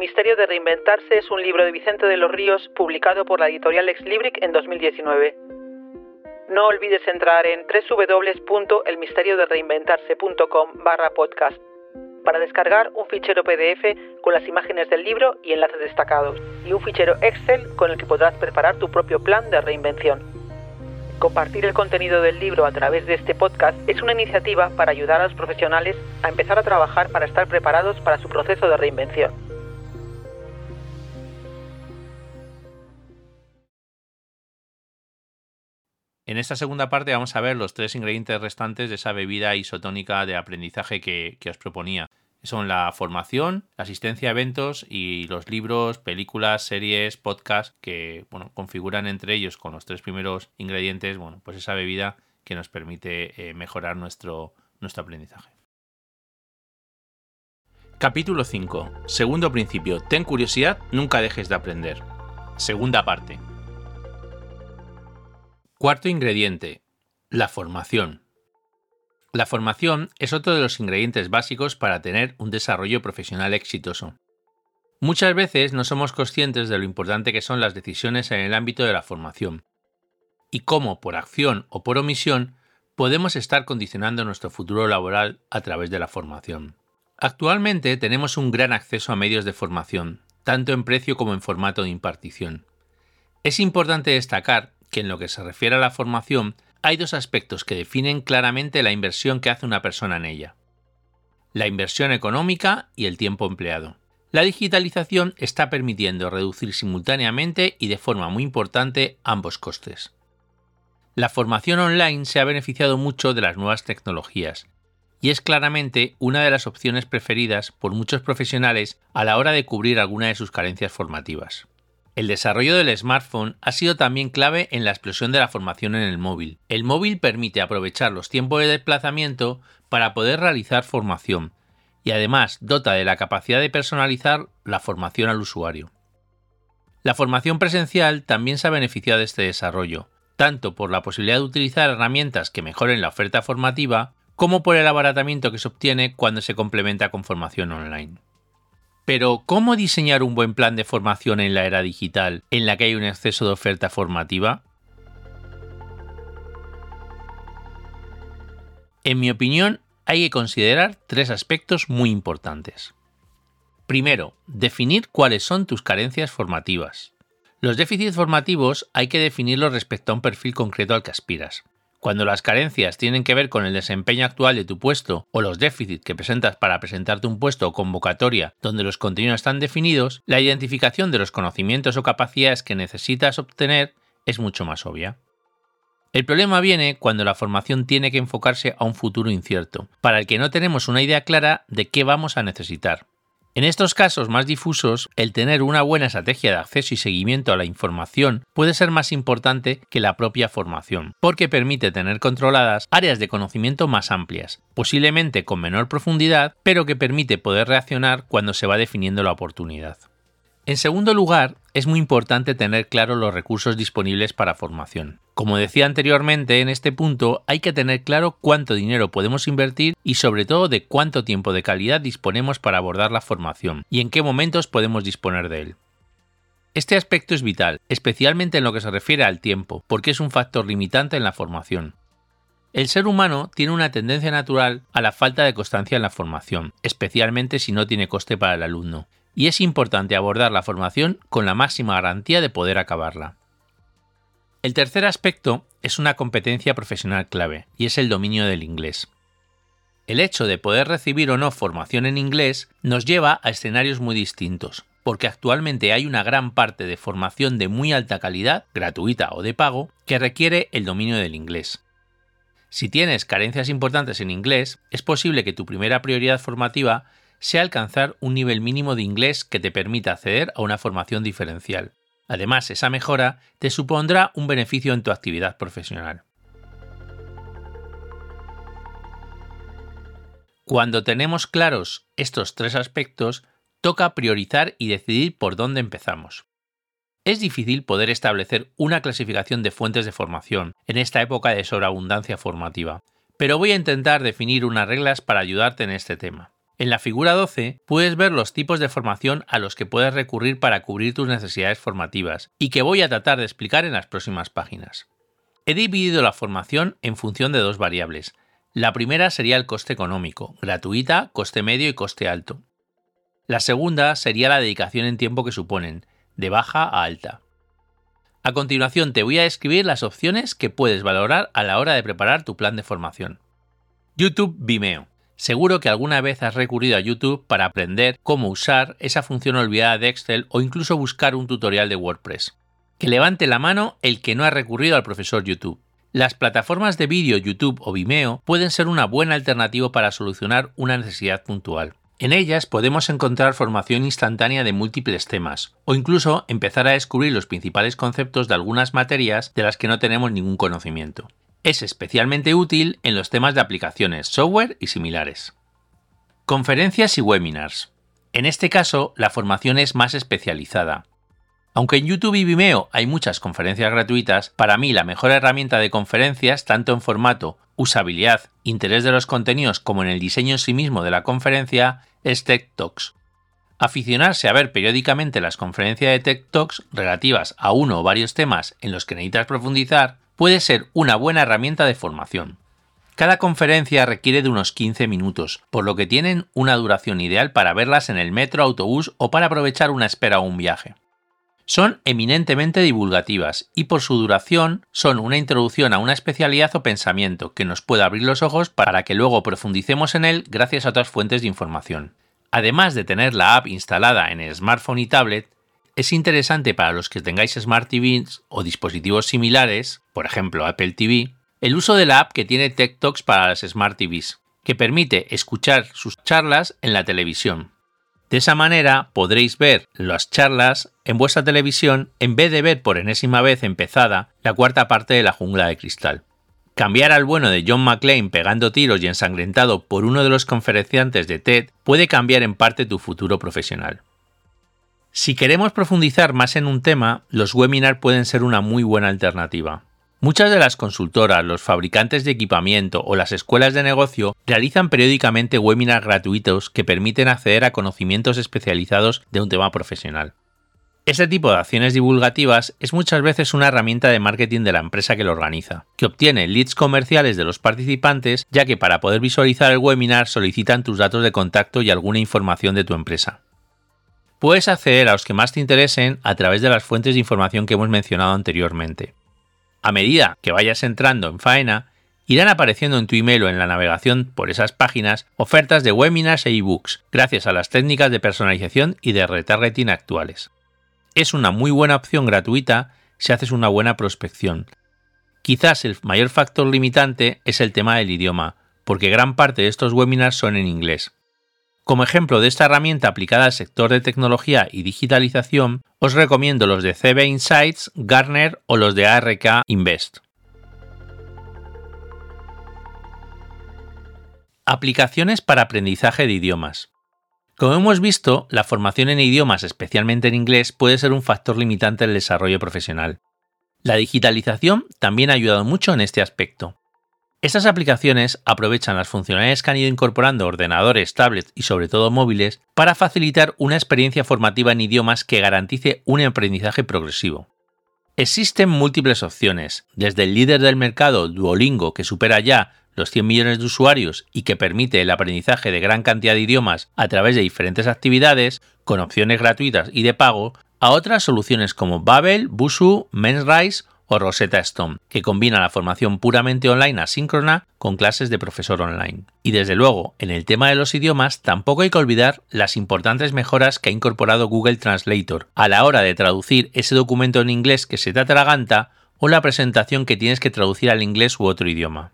misterio de reinventarse es un libro de Vicente de los Ríos publicado por la editorial Exlibric en 2019. No olvides entrar en www.elmisteriodereinventarse.com barra podcast para descargar un fichero PDF con las imágenes del libro y enlaces destacados y un fichero Excel con el que podrás preparar tu propio plan de reinvención. Compartir el contenido del libro a través de este podcast es una iniciativa para ayudar a los profesionales a empezar a trabajar para estar preparados para su proceso de reinvención. En esta segunda parte vamos a ver los tres ingredientes restantes de esa bebida isotónica de aprendizaje que, os proponía. Son la formación, la asistencia a eventos y los libros, películas, series, podcasts que bueno, configuran entre ellos con los tres primeros ingredientes, bueno, pues esa bebida que nos permite eh, mejorar nuestro, nuestro aprendizaje. Capítulo 5. Segundo principio. Ten curiosidad, nunca dejes de aprender. Segunda parte. Cuarto ingrediente, la formación. La formación es otro de los ingredientes básicos para tener un desarrollo profesional exitoso. Muchas veces no somos conscientes de lo importante que son las decisiones en el ámbito de la formación y cómo, por acción o por omisión, podemos estar condicionando nuestro futuro laboral a través de la formación. Actualmente tenemos un gran acceso a medios de formación, tanto en precio como en formato de impartición. Es importante destacar que en lo que se refiere a la formación hay dos aspectos que definen claramente la inversión que hace una persona en ella. La inversión económica y el tiempo empleado. La digitalización está permitiendo reducir simultáneamente y de forma muy importante ambos costes. La formación online se ha beneficiado mucho de las nuevas tecnologías y es claramente una de las opciones preferidas por muchos profesionales a la hora de cubrir alguna de sus carencias formativas. El desarrollo del smartphone ha sido también clave en la explosión de la formación en el móvil. El móvil permite aprovechar los tiempos de desplazamiento para poder realizar formación y además dota de la capacidad de personalizar la formación al usuario. La formación presencial también se ha beneficiado de este desarrollo, tanto por la posibilidad de utilizar herramientas que mejoren la oferta formativa, como por el abaratamiento que se obtiene cuando se complementa con formación online. Pero, ¿cómo diseñar un buen plan de formación en la era digital en la que hay un exceso de oferta formativa? En mi opinión, hay que considerar tres aspectos muy importantes. Primero, definir cuáles son tus carencias formativas. Los déficits formativos hay que definirlos respecto a un perfil concreto al que aspiras. Cuando las carencias tienen que ver con el desempeño actual de tu puesto o los déficits que presentas para presentarte un puesto o convocatoria donde los contenidos están definidos, la identificación de los conocimientos o capacidades que necesitas obtener es mucho más obvia. El problema viene cuando la formación tiene que enfocarse a un futuro incierto, para el que no tenemos una idea clara de qué vamos a necesitar. En estos casos más difusos, el tener una buena estrategia de acceso y seguimiento a la información puede ser más importante que la propia formación, porque permite tener controladas áreas de conocimiento más amplias, posiblemente con menor profundidad, pero que permite poder reaccionar cuando se va definiendo la oportunidad. En segundo lugar, es muy importante tener claro los recursos disponibles para formación. Como decía anteriormente, en este punto hay que tener claro cuánto dinero podemos invertir y sobre todo de cuánto tiempo de calidad disponemos para abordar la formación y en qué momentos podemos disponer de él. Este aspecto es vital, especialmente en lo que se refiere al tiempo, porque es un factor limitante en la formación. El ser humano tiene una tendencia natural a la falta de constancia en la formación, especialmente si no tiene coste para el alumno, y es importante abordar la formación con la máxima garantía de poder acabarla. El tercer aspecto es una competencia profesional clave, y es el dominio del inglés. El hecho de poder recibir o no formación en inglés nos lleva a escenarios muy distintos, porque actualmente hay una gran parte de formación de muy alta calidad, gratuita o de pago, que requiere el dominio del inglés. Si tienes carencias importantes en inglés, es posible que tu primera prioridad formativa sea alcanzar un nivel mínimo de inglés que te permita acceder a una formación diferencial. Además, esa mejora te supondrá un beneficio en tu actividad profesional. Cuando tenemos claros estos tres aspectos, toca priorizar y decidir por dónde empezamos. Es difícil poder establecer una clasificación de fuentes de formación en esta época de sobreabundancia formativa, pero voy a intentar definir unas reglas para ayudarte en este tema. En la figura 12 puedes ver los tipos de formación a los que puedes recurrir para cubrir tus necesidades formativas y que voy a tratar de explicar en las próximas páginas. He dividido la formación en función de dos variables. La primera sería el coste económico, gratuita, coste medio y coste alto. La segunda sería la dedicación en tiempo que suponen, de baja a alta. A continuación te voy a describir las opciones que puedes valorar a la hora de preparar tu plan de formación. YouTube Vimeo. Seguro que alguna vez has recurrido a YouTube para aprender cómo usar esa función olvidada de Excel o incluso buscar un tutorial de WordPress. Que levante la mano el que no ha recurrido al profesor YouTube. Las plataformas de vídeo YouTube o Vimeo pueden ser una buena alternativa para solucionar una necesidad puntual. En ellas podemos encontrar formación instantánea de múltiples temas, o incluso empezar a descubrir los principales conceptos de algunas materias de las que no tenemos ningún conocimiento. Es especialmente útil en los temas de aplicaciones, software y similares. Conferencias y webinars. En este caso, la formación es más especializada. Aunque en YouTube y Vimeo hay muchas conferencias gratuitas, para mí la mejor herramienta de conferencias, tanto en formato, usabilidad, interés de los contenidos como en el diseño en sí mismo de la conferencia, es Tech Talks. Aficionarse a ver periódicamente las conferencias de Tech Talks relativas a uno o varios temas en los que necesitas profundizar puede ser una buena herramienta de formación. Cada conferencia requiere de unos 15 minutos, por lo que tienen una duración ideal para verlas en el metro, autobús o para aprovechar una espera o un viaje. Son eminentemente divulgativas y por su duración son una introducción a una especialidad o pensamiento que nos puede abrir los ojos para que luego profundicemos en él gracias a otras fuentes de información. Además de tener la app instalada en el smartphone y tablet, es interesante para los que tengáis Smart TVs o dispositivos similares, por ejemplo Apple TV, el uso de la app que tiene Tech Talks para las Smart TVs, que permite escuchar sus charlas en la televisión. De esa manera podréis ver las charlas en vuestra televisión en vez de ver por enésima vez empezada la cuarta parte de la jungla de cristal. Cambiar al bueno de John McClane pegando tiros y ensangrentado por uno de los conferenciantes de TED puede cambiar en parte tu futuro profesional. Si queremos profundizar más en un tema, los webinars pueden ser una muy buena alternativa. Muchas de las consultoras, los fabricantes de equipamiento o las escuelas de negocio realizan periódicamente webinars gratuitos que permiten acceder a conocimientos especializados de un tema profesional. Este tipo de acciones divulgativas es muchas veces una herramienta de marketing de la empresa que lo organiza, que obtiene leads comerciales de los participantes, ya que para poder visualizar el webinar solicitan tus datos de contacto y alguna información de tu empresa. Puedes acceder a los que más te interesen a través de las fuentes de información que hemos mencionado anteriormente. A medida que vayas entrando en faena, irán apareciendo en tu email o en la navegación por esas páginas ofertas de webinars e ebooks, gracias a las técnicas de personalización y de retargeting actuales. Es una muy buena opción gratuita si haces una buena prospección. Quizás el mayor factor limitante es el tema del idioma, porque gran parte de estos webinars son en inglés. Como ejemplo de esta herramienta aplicada al sector de tecnología y digitalización, os recomiendo los de CB Insights, Gartner o los de ARK Invest. Aplicaciones para aprendizaje de idiomas. Como hemos visto, la formación en idiomas, especialmente en inglés, puede ser un factor limitante del desarrollo profesional. La digitalización también ha ayudado mucho en este aspecto. Estas aplicaciones aprovechan las funcionalidades que han ido incorporando ordenadores, tablets y sobre todo móviles para facilitar una experiencia formativa en idiomas que garantice un aprendizaje progresivo. Existen múltiples opciones, desde el líder del mercado Duolingo que supera ya los 100 millones de usuarios y que permite el aprendizaje de gran cantidad de idiomas a través de diferentes actividades, con opciones gratuitas y de pago, a otras soluciones como Babel, Busuu, Mensrise o Rosetta Stone, que combina la formación puramente online asíncrona con clases de profesor online. Y desde luego, en el tema de los idiomas, tampoco hay que olvidar las importantes mejoras que ha incorporado Google Translator a la hora de traducir ese documento en inglés que se te atraganta o la presentación que tienes que traducir al inglés u otro idioma.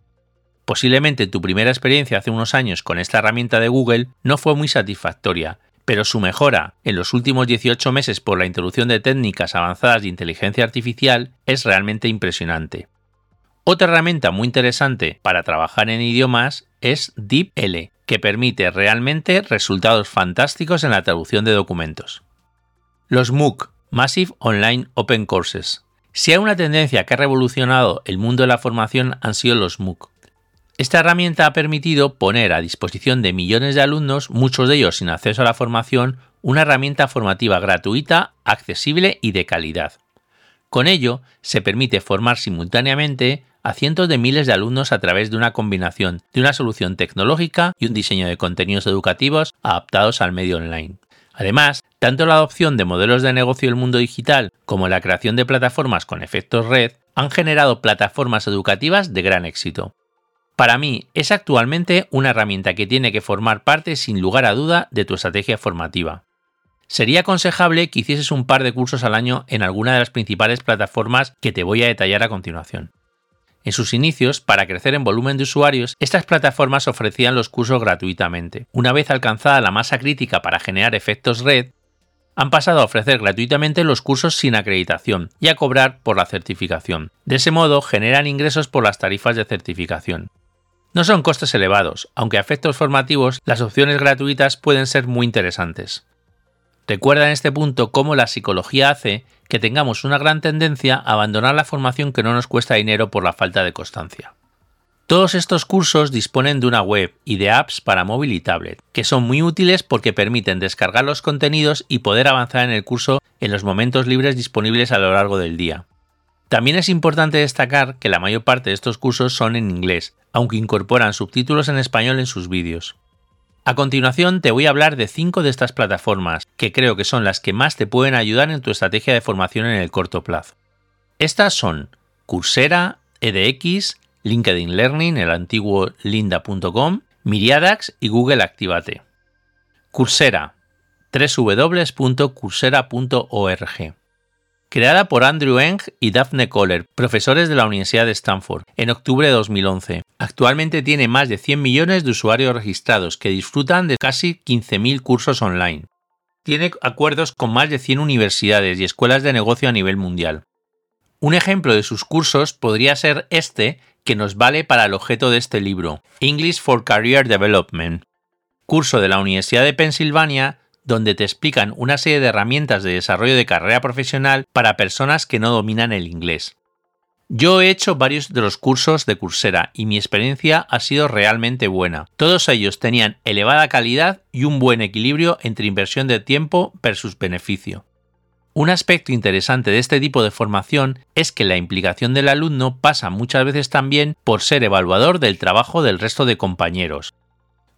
Posiblemente tu primera experiencia hace unos años con esta herramienta de Google no fue muy satisfactoria, pero su mejora en los últimos 18 meses por la introducción de técnicas avanzadas de inteligencia artificial es realmente impresionante. Otra herramienta muy interesante para trabajar en idiomas es DeepL, que permite realmente resultados fantásticos en la traducción de documentos. Los MOOC, Massive Online Open Courses. Si hay una tendencia que ha revolucionado el mundo de la formación han sido los MOOC. Esta herramienta ha permitido poner a disposición de millones de alumnos, muchos de ellos sin acceso a la formación, una herramienta formativa gratuita, accesible y de calidad. Con ello, se permite formar simultáneamente a cientos de miles de alumnos a través de una combinación de una solución tecnológica y un diseño de contenidos educativos adaptados al medio online. Además, tanto la adopción de modelos de negocio del mundo digital como la creación de plataformas con efectos red han generado plataformas educativas de gran éxito. Para mí es actualmente una herramienta que tiene que formar parte sin lugar a duda de tu estrategia formativa. Sería aconsejable que hicieses un par de cursos al año en alguna de las principales plataformas que te voy a detallar a continuación. En sus inicios, para crecer en volumen de usuarios, estas plataformas ofrecían los cursos gratuitamente. Una vez alcanzada la masa crítica para generar efectos red, han pasado a ofrecer gratuitamente los cursos sin acreditación y a cobrar por la certificación. De ese modo generan ingresos por las tarifas de certificación. No son costes elevados, aunque a efectos formativos las opciones gratuitas pueden ser muy interesantes. Recuerda en este punto cómo la psicología hace que tengamos una gran tendencia a abandonar la formación que no nos cuesta dinero por la falta de constancia. Todos estos cursos disponen de una web y de apps para móvil y tablet, que son muy útiles porque permiten descargar los contenidos y poder avanzar en el curso en los momentos libres disponibles a lo largo del día. También es importante destacar que la mayor parte de estos cursos son en inglés, aunque incorporan subtítulos en español en sus vídeos. A continuación te voy a hablar de cinco de estas plataformas, que creo que son las que más te pueden ayudar en tu estrategia de formación en el corto plazo. Estas son Coursera, EDX, LinkedIn Learning, el antiguo linda.com, Miriadax y Google Activate. Coursera, www.coursera.org creada por Andrew Eng y Daphne Kohler, profesores de la Universidad de Stanford, en octubre de 2011. Actualmente tiene más de 100 millones de usuarios registrados que disfrutan de casi 15.000 cursos online. Tiene acuerdos con más de 100 universidades y escuelas de negocio a nivel mundial. Un ejemplo de sus cursos podría ser este, que nos vale para el objeto de este libro, English for Career Development, curso de la Universidad de Pensilvania donde te explican una serie de herramientas de desarrollo de carrera profesional para personas que no dominan el inglés. Yo he hecho varios de los cursos de Coursera y mi experiencia ha sido realmente buena. Todos ellos tenían elevada calidad y un buen equilibrio entre inversión de tiempo versus beneficio. Un aspecto interesante de este tipo de formación es que la implicación del alumno pasa muchas veces también por ser evaluador del trabajo del resto de compañeros,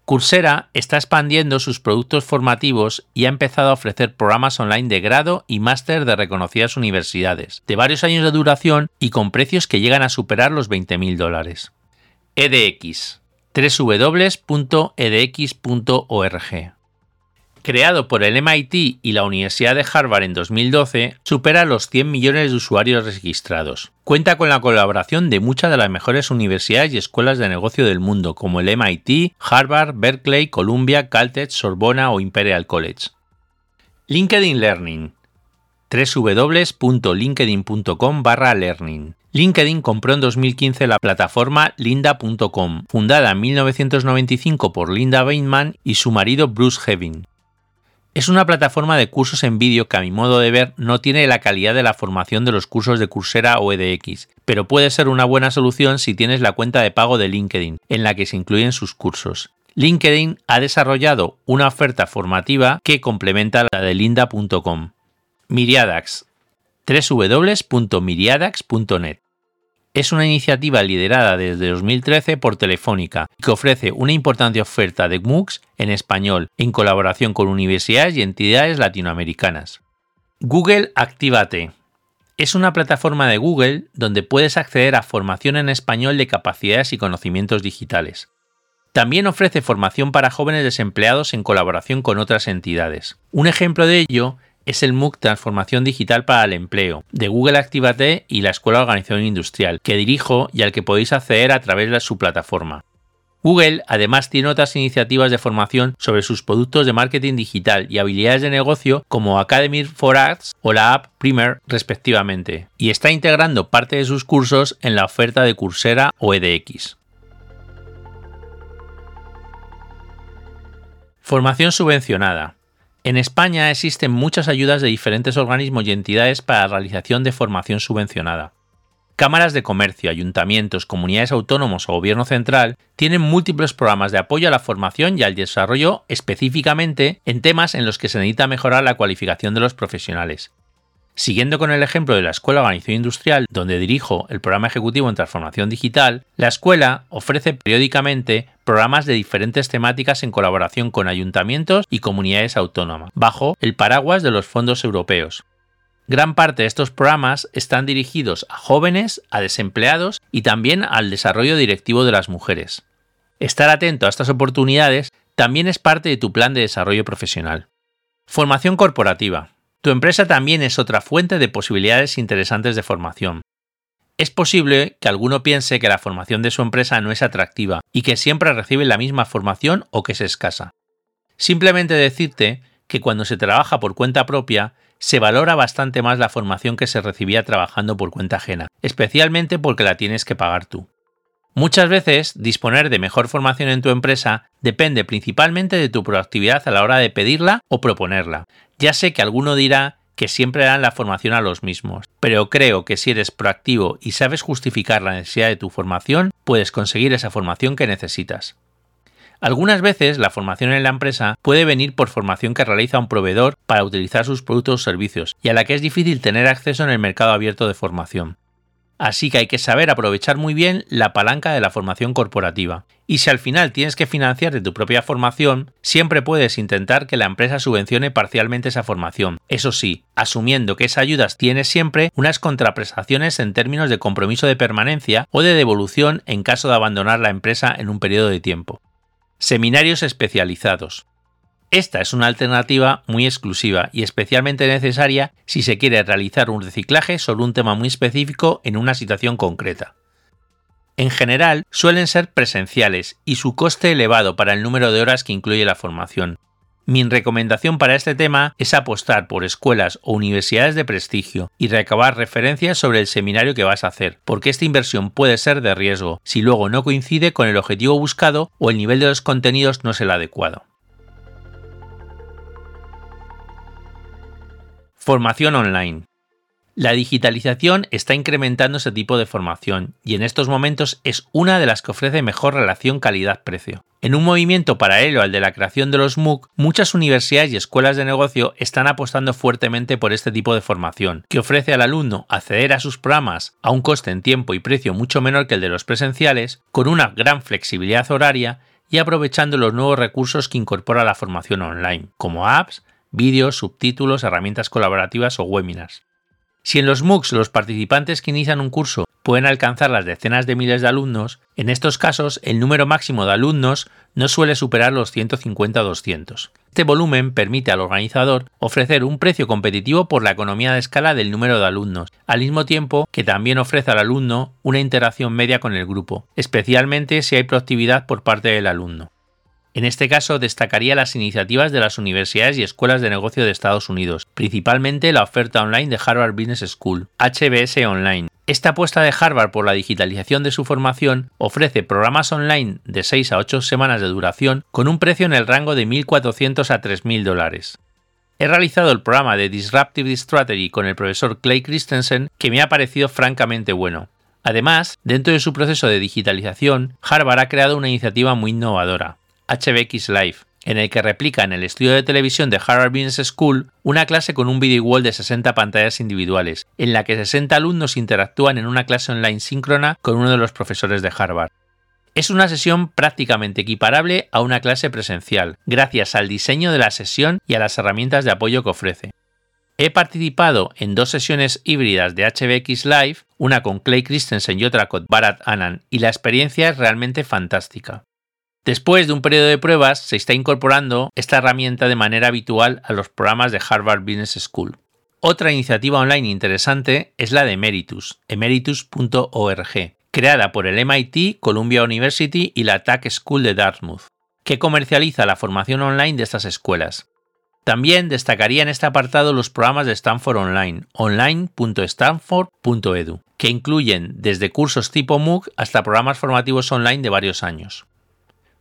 Coursera está expandiendo sus productos formativos y ha empezado a ofrecer programas online de grado y máster de reconocidas universidades, de varios años de duración y con precios que llegan a superar los 20.000 dólares. EDX www.edx.org creado por el MIT y la Universidad de Harvard en 2012, supera los 100 millones de usuarios registrados. Cuenta con la colaboración de muchas de las mejores universidades y escuelas de negocio del mundo, como el MIT, Harvard, Berkeley, Columbia, Caltech, Sorbona o Imperial College. LinkedIn Learning www.linkedin.com learning LinkedIn compró en 2015 la plataforma linda.com, fundada en 1995 por Linda Bainman y su marido Bruce Hevin. Es una plataforma de cursos en vídeo que a mi modo de ver no tiene la calidad de la formación de los cursos de Coursera o EDX, pero puede ser una buena solución si tienes la cuenta de pago de LinkedIn, en la que se incluyen sus cursos. LinkedIn ha desarrollado una oferta formativa que complementa la de linda.com. Miriadax www.miriadax.net es una iniciativa liderada desde 2013 por Telefónica que ofrece una importante oferta de MOOCs en español en colaboración con universidades y entidades latinoamericanas. Google Activate es una plataforma de Google donde puedes acceder a formación en español de capacidades y conocimientos digitales. También ofrece formación para jóvenes desempleados en colaboración con otras entidades. Un ejemplo de ello es el MOOC Transformación Digital para el Empleo de Google Activate y la Escuela de Organización Industrial, que dirijo y al que podéis acceder a través de su plataforma. Google además tiene otras iniciativas de formación sobre sus productos de marketing digital y habilidades de negocio como Academy for Arts o la app Primer respectivamente, y está integrando parte de sus cursos en la oferta de Coursera o EDX. Formación subvencionada. En España existen muchas ayudas de diferentes organismos y entidades para la realización de formación subvencionada. cámaras de comercio, ayuntamientos, comunidades autónomos o gobierno central tienen múltiples programas de apoyo a la formación y al desarrollo específicamente en temas en los que se necesita mejorar la cualificación de los profesionales. Siguiendo con el ejemplo de la Escuela Organización Industrial, donde dirijo el programa ejecutivo en transformación digital, la escuela ofrece periódicamente programas de diferentes temáticas en colaboración con ayuntamientos y comunidades autónomas, bajo el paraguas de los fondos europeos. Gran parte de estos programas están dirigidos a jóvenes, a desempleados y también al desarrollo directivo de las mujeres. Estar atento a estas oportunidades también es parte de tu plan de desarrollo profesional. Formación corporativa. Tu empresa también es otra fuente de posibilidades interesantes de formación. Es posible que alguno piense que la formación de su empresa no es atractiva y que siempre recibe la misma formación o que es escasa. Simplemente decirte que cuando se trabaja por cuenta propia, se valora bastante más la formación que se recibía trabajando por cuenta ajena, especialmente porque la tienes que pagar tú. Muchas veces, disponer de mejor formación en tu empresa depende principalmente de tu proactividad a la hora de pedirla o proponerla. Ya sé que alguno dirá que siempre dan la formación a los mismos, pero creo que si eres proactivo y sabes justificar la necesidad de tu formación, puedes conseguir esa formación que necesitas. Algunas veces la formación en la empresa puede venir por formación que realiza un proveedor para utilizar sus productos o servicios y a la que es difícil tener acceso en el mercado abierto de formación. Así que hay que saber aprovechar muy bien la palanca de la formación corporativa. Y si al final tienes que financiar de tu propia formación, siempre puedes intentar que la empresa subvencione parcialmente esa formación. Eso sí, asumiendo que esa ayuda tiene siempre unas contraprestaciones en términos de compromiso de permanencia o de devolución en caso de abandonar la empresa en un periodo de tiempo. Seminarios especializados. Esta es una alternativa muy exclusiva y especialmente necesaria si se quiere realizar un reciclaje sobre un tema muy específico en una situación concreta. En general, suelen ser presenciales y su coste elevado para el número de horas que incluye la formación. Mi recomendación para este tema es apostar por escuelas o universidades de prestigio y recabar referencias sobre el seminario que vas a hacer, porque esta inversión puede ser de riesgo si luego no coincide con el objetivo buscado o el nivel de los contenidos no es el adecuado. Formación online. La digitalización está incrementando ese tipo de formación y en estos momentos es una de las que ofrece mejor relación calidad-precio. En un movimiento paralelo al de la creación de los MOOC, muchas universidades y escuelas de negocio están apostando fuertemente por este tipo de formación, que ofrece al alumno acceder a sus programas a un coste en tiempo y precio mucho menor que el de los presenciales, con una gran flexibilidad horaria y aprovechando los nuevos recursos que incorpora la formación online, como apps, vídeos, subtítulos, herramientas colaborativas o webinars. Si en los MOOCs los participantes que inician un curso pueden alcanzar las decenas de miles de alumnos, en estos casos el número máximo de alumnos no suele superar los 150 200. Este volumen permite al organizador ofrecer un precio competitivo por la economía de escala del número de alumnos, al mismo tiempo que también ofrece al alumno una interacción media con el grupo, especialmente si hay proactividad por parte del alumno. En este caso destacaría las iniciativas de las universidades y escuelas de negocio de Estados Unidos, principalmente la oferta online de Harvard Business School, HBS Online. Esta apuesta de Harvard por la digitalización de su formación ofrece programas online de 6 a 8 semanas de duración con un precio en el rango de 1.400 a 3.000 dólares. He realizado el programa de Disruptive Strategy con el profesor Clay Christensen que me ha parecido francamente bueno. Además, dentro de su proceso de digitalización, Harvard ha creado una iniciativa muy innovadora. HBX Live, en el que replica en el estudio de televisión de Harvard Business School una clase con un video wall de 60 pantallas individuales, en la que 60 alumnos interactúan en una clase online síncrona con uno de los profesores de Harvard. Es una sesión prácticamente equiparable a una clase presencial, gracias al diseño de la sesión y a las herramientas de apoyo que ofrece. He participado en dos sesiones híbridas de HBX Live, una con Clay Christensen y otra con Bharat Anand, y la experiencia es realmente fantástica. Después de un periodo de pruebas, se está incorporando esta herramienta de manera habitual a los programas de Harvard Business School. Otra iniciativa online interesante es la de Emeritus, emeritus.org, creada por el MIT, Columbia University y la Tech School de Dartmouth, que comercializa la formación online de estas escuelas. También destacaría en este apartado los programas de Stanford Online, online.stanford.edu, que incluyen desde cursos tipo MOOC hasta programas formativos online de varios años.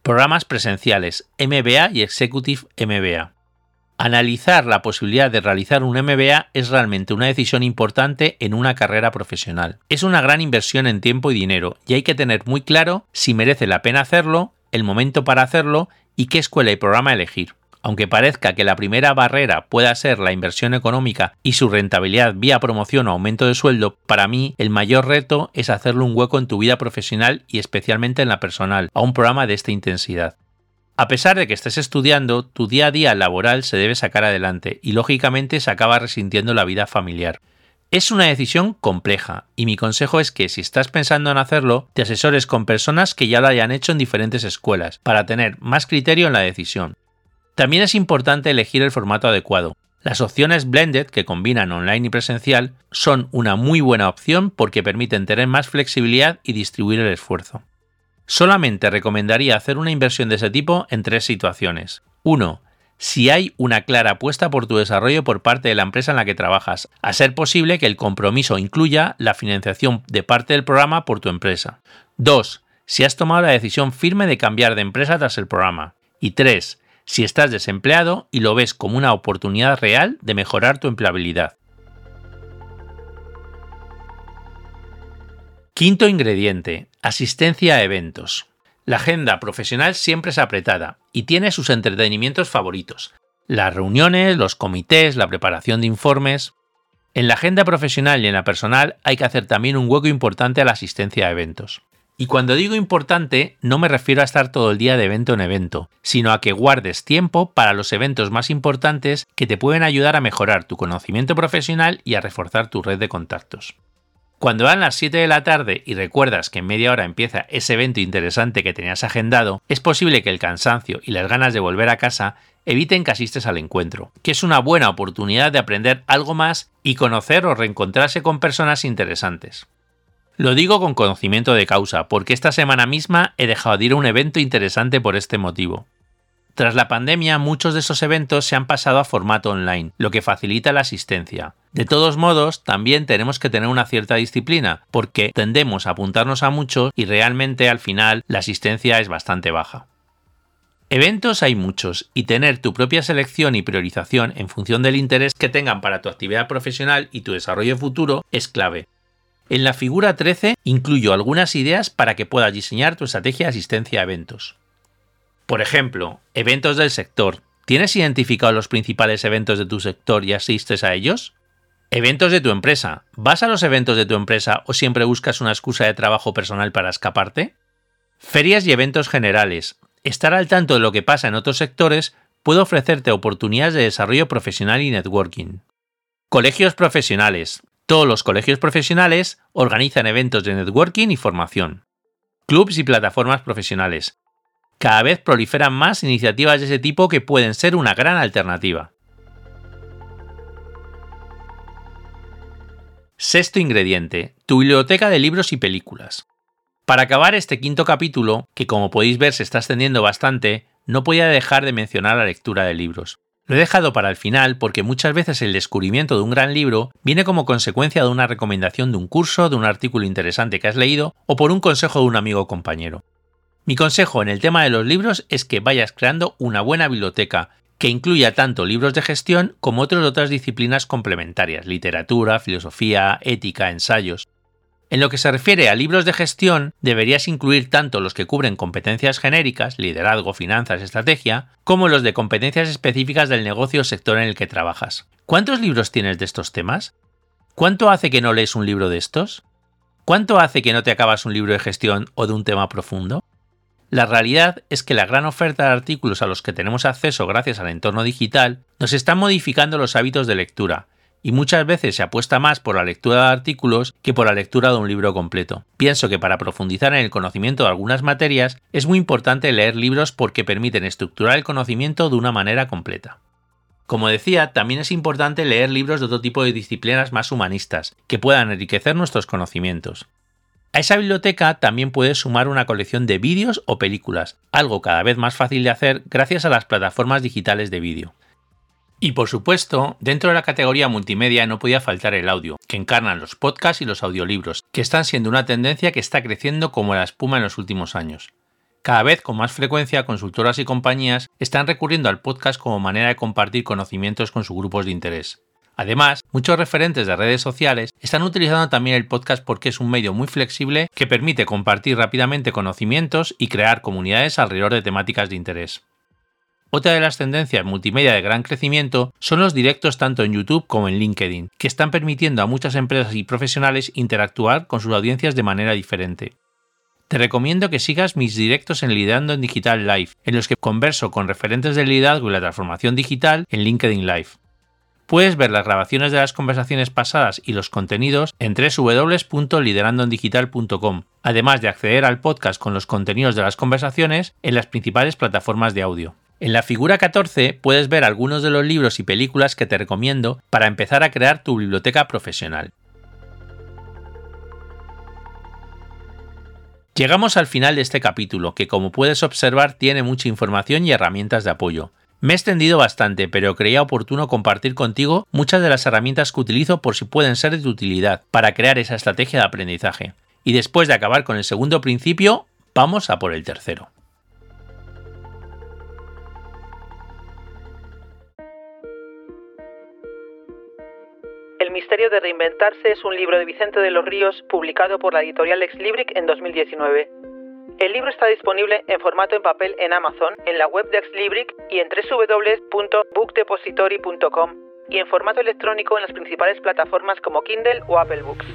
Programas presenciales, MBA y Executive MBA. Analizar la posibilidad de realizar un MBA es realmente una decisión importante en una carrera profesional. Es una gran inversión en tiempo y dinero y hay que tener muy claro si merece la pena hacerlo, el momento para hacerlo y qué escuela y programa elegir. Aunque parezca que la primera barrera pueda ser la inversión económica y su rentabilidad vía promoción o aumento de sueldo, para mí el mayor reto es hacerle un hueco en tu vida profesional y especialmente en la personal a un programa de esta intensidad. A pesar de que estés estudiando, tu día a día laboral se debe sacar adelante y lógicamente se acaba resintiendo la vida familiar. Es una decisión compleja y mi consejo es que si estás pensando en hacerlo, te asesores con personas que ya lo hayan hecho en diferentes escuelas para tener más criterio en la decisión. También es importante elegir el formato adecuado. Las opciones blended que combinan online y presencial son una muy buena opción porque permiten tener más flexibilidad y distribuir el esfuerzo. Solamente recomendaría hacer una inversión de ese tipo en tres situaciones. 1. Si hay una clara apuesta por tu desarrollo por parte de la empresa en la que trabajas, a ser posible que el compromiso incluya la financiación de parte del programa por tu empresa. 2. Si has tomado la decisión firme de cambiar de empresa tras el programa. Y 3. Si estás desempleado y lo ves como una oportunidad real de mejorar tu empleabilidad. Quinto ingrediente, asistencia a eventos. La agenda profesional siempre es apretada y tiene sus entretenimientos favoritos. Las reuniones, los comités, la preparación de informes. En la agenda profesional y en la personal hay que hacer también un hueco importante a la asistencia a eventos. Y cuando digo importante, no me refiero a estar todo el día de evento en evento, sino a que guardes tiempo para los eventos más importantes que te pueden ayudar a mejorar tu conocimiento profesional y a reforzar tu red de contactos. Cuando dan las 7 de la tarde y recuerdas que en media hora empieza ese evento interesante que tenías agendado, es posible que el cansancio y las ganas de volver a casa eviten que asistes al encuentro, que es una buena oportunidad de aprender algo más y conocer o reencontrarse con personas interesantes. Lo digo con conocimiento de causa, porque esta semana misma he dejado de ir a un evento interesante por este motivo. Tras la pandemia, muchos de esos eventos se han pasado a formato online, lo que facilita la asistencia. De todos modos, también tenemos que tener una cierta disciplina, porque tendemos a apuntarnos a muchos y realmente al final la asistencia es bastante baja. Eventos hay muchos y tener tu propia selección y priorización en función del interés que tengan para tu actividad profesional y tu desarrollo futuro es clave. En la figura 13 incluyo algunas ideas para que puedas diseñar tu estrategia de asistencia a eventos. Por ejemplo, eventos del sector. ¿Tienes identificado los principales eventos de tu sector y asistes a ellos? Eventos de tu empresa. ¿Vas a los eventos de tu empresa o siempre buscas una excusa de trabajo personal para escaparte? Ferias y eventos generales. Estar al tanto de lo que pasa en otros sectores puede ofrecerte oportunidades de desarrollo profesional y networking. Colegios profesionales. Todos los colegios profesionales organizan eventos de networking y formación. Clubs y plataformas profesionales cada vez proliferan más iniciativas de ese tipo que pueden ser una gran alternativa. Sexto ingrediente, tu biblioteca de libros y películas. Para acabar este quinto capítulo, que como podéis ver se está extendiendo bastante, no podía dejar de mencionar la lectura de libros. Lo he dejado para el final porque muchas veces el descubrimiento de un gran libro viene como consecuencia de una recomendación de un curso, de un artículo interesante que has leído o por un consejo de un amigo o compañero. Mi consejo en el tema de los libros es que vayas creando una buena biblioteca que incluya tanto libros de gestión como otras otras disciplinas complementarias, literatura, filosofía, ética, ensayos. En lo que se refiere a libros de gestión, deberías incluir tanto los que cubren competencias genéricas, liderazgo, finanzas, estrategia, como los de competencias específicas del negocio o sector en el que trabajas. ¿Cuántos libros tienes de estos temas? ¿Cuánto hace que no lees un libro de estos? ¿Cuánto hace que no te acabas un libro de gestión o de un tema profundo? La realidad es que la gran oferta de artículos a los que tenemos acceso gracias al entorno digital nos están modificando los hábitos de lectura, y muchas veces se apuesta más por la lectura de artículos que por la lectura de un libro completo. Pienso que para profundizar en el conocimiento de algunas materias es muy importante leer libros porque permiten estructurar el conocimiento de una manera completa. Como decía, también es importante leer libros de otro tipo de disciplinas más humanistas, que puedan enriquecer nuestros conocimientos. A esa biblioteca también puedes sumar una colección de vídeos o películas, algo cada vez más fácil de hacer gracias a las plataformas digitales de vídeo. Y por supuesto, dentro de la categoría multimedia no podía faltar el audio, que encarnan los podcasts y los audiolibros, que están siendo una tendencia que está creciendo como la espuma en los últimos años. Cada vez con más frecuencia consultoras y compañías están recurriendo al podcast como manera de compartir conocimientos con sus grupos de interés. Además, muchos referentes de redes sociales están utilizando también el podcast porque es un medio muy flexible que permite compartir rápidamente conocimientos y crear comunidades alrededor de temáticas de interés. Otra de las tendencias multimedia de gran crecimiento son los directos tanto en YouTube como en LinkedIn, que están permitiendo a muchas empresas y profesionales interactuar con sus audiencias de manera diferente. Te recomiendo que sigas mis directos en Liderando en Digital Live, en los que converso con referentes del liderazgo y la transformación digital en LinkedIn Live. Puedes ver las grabaciones de las conversaciones pasadas y los contenidos en www.liderandoendigital.com, además de acceder al podcast con los contenidos de las conversaciones en las principales plataformas de audio. En la figura 14 puedes ver algunos de los libros y películas que te recomiendo para empezar a crear tu biblioteca profesional. Llegamos al final de este capítulo, que como puedes observar tiene mucha información y herramientas de apoyo. Me he extendido bastante, pero creía oportuno compartir contigo muchas de las herramientas que utilizo por si pueden ser de tu utilidad para crear esa estrategia de aprendizaje. Y después de acabar con el segundo principio, vamos a por el tercero. Misterio de reinventarse es un libro de Vicente de los Ríos publicado por la editorial Ex Libric en 2019. El libro está disponible en formato en papel en Amazon, en la web de Ex Libric y en www.bookdepository.com y en formato electrónico en las principales plataformas como Kindle o Apple Books.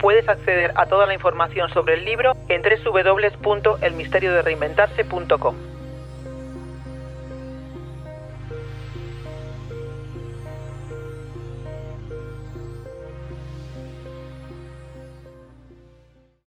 Puedes acceder a toda la información sobre el libro en www.elmisteriodereinventarse.com.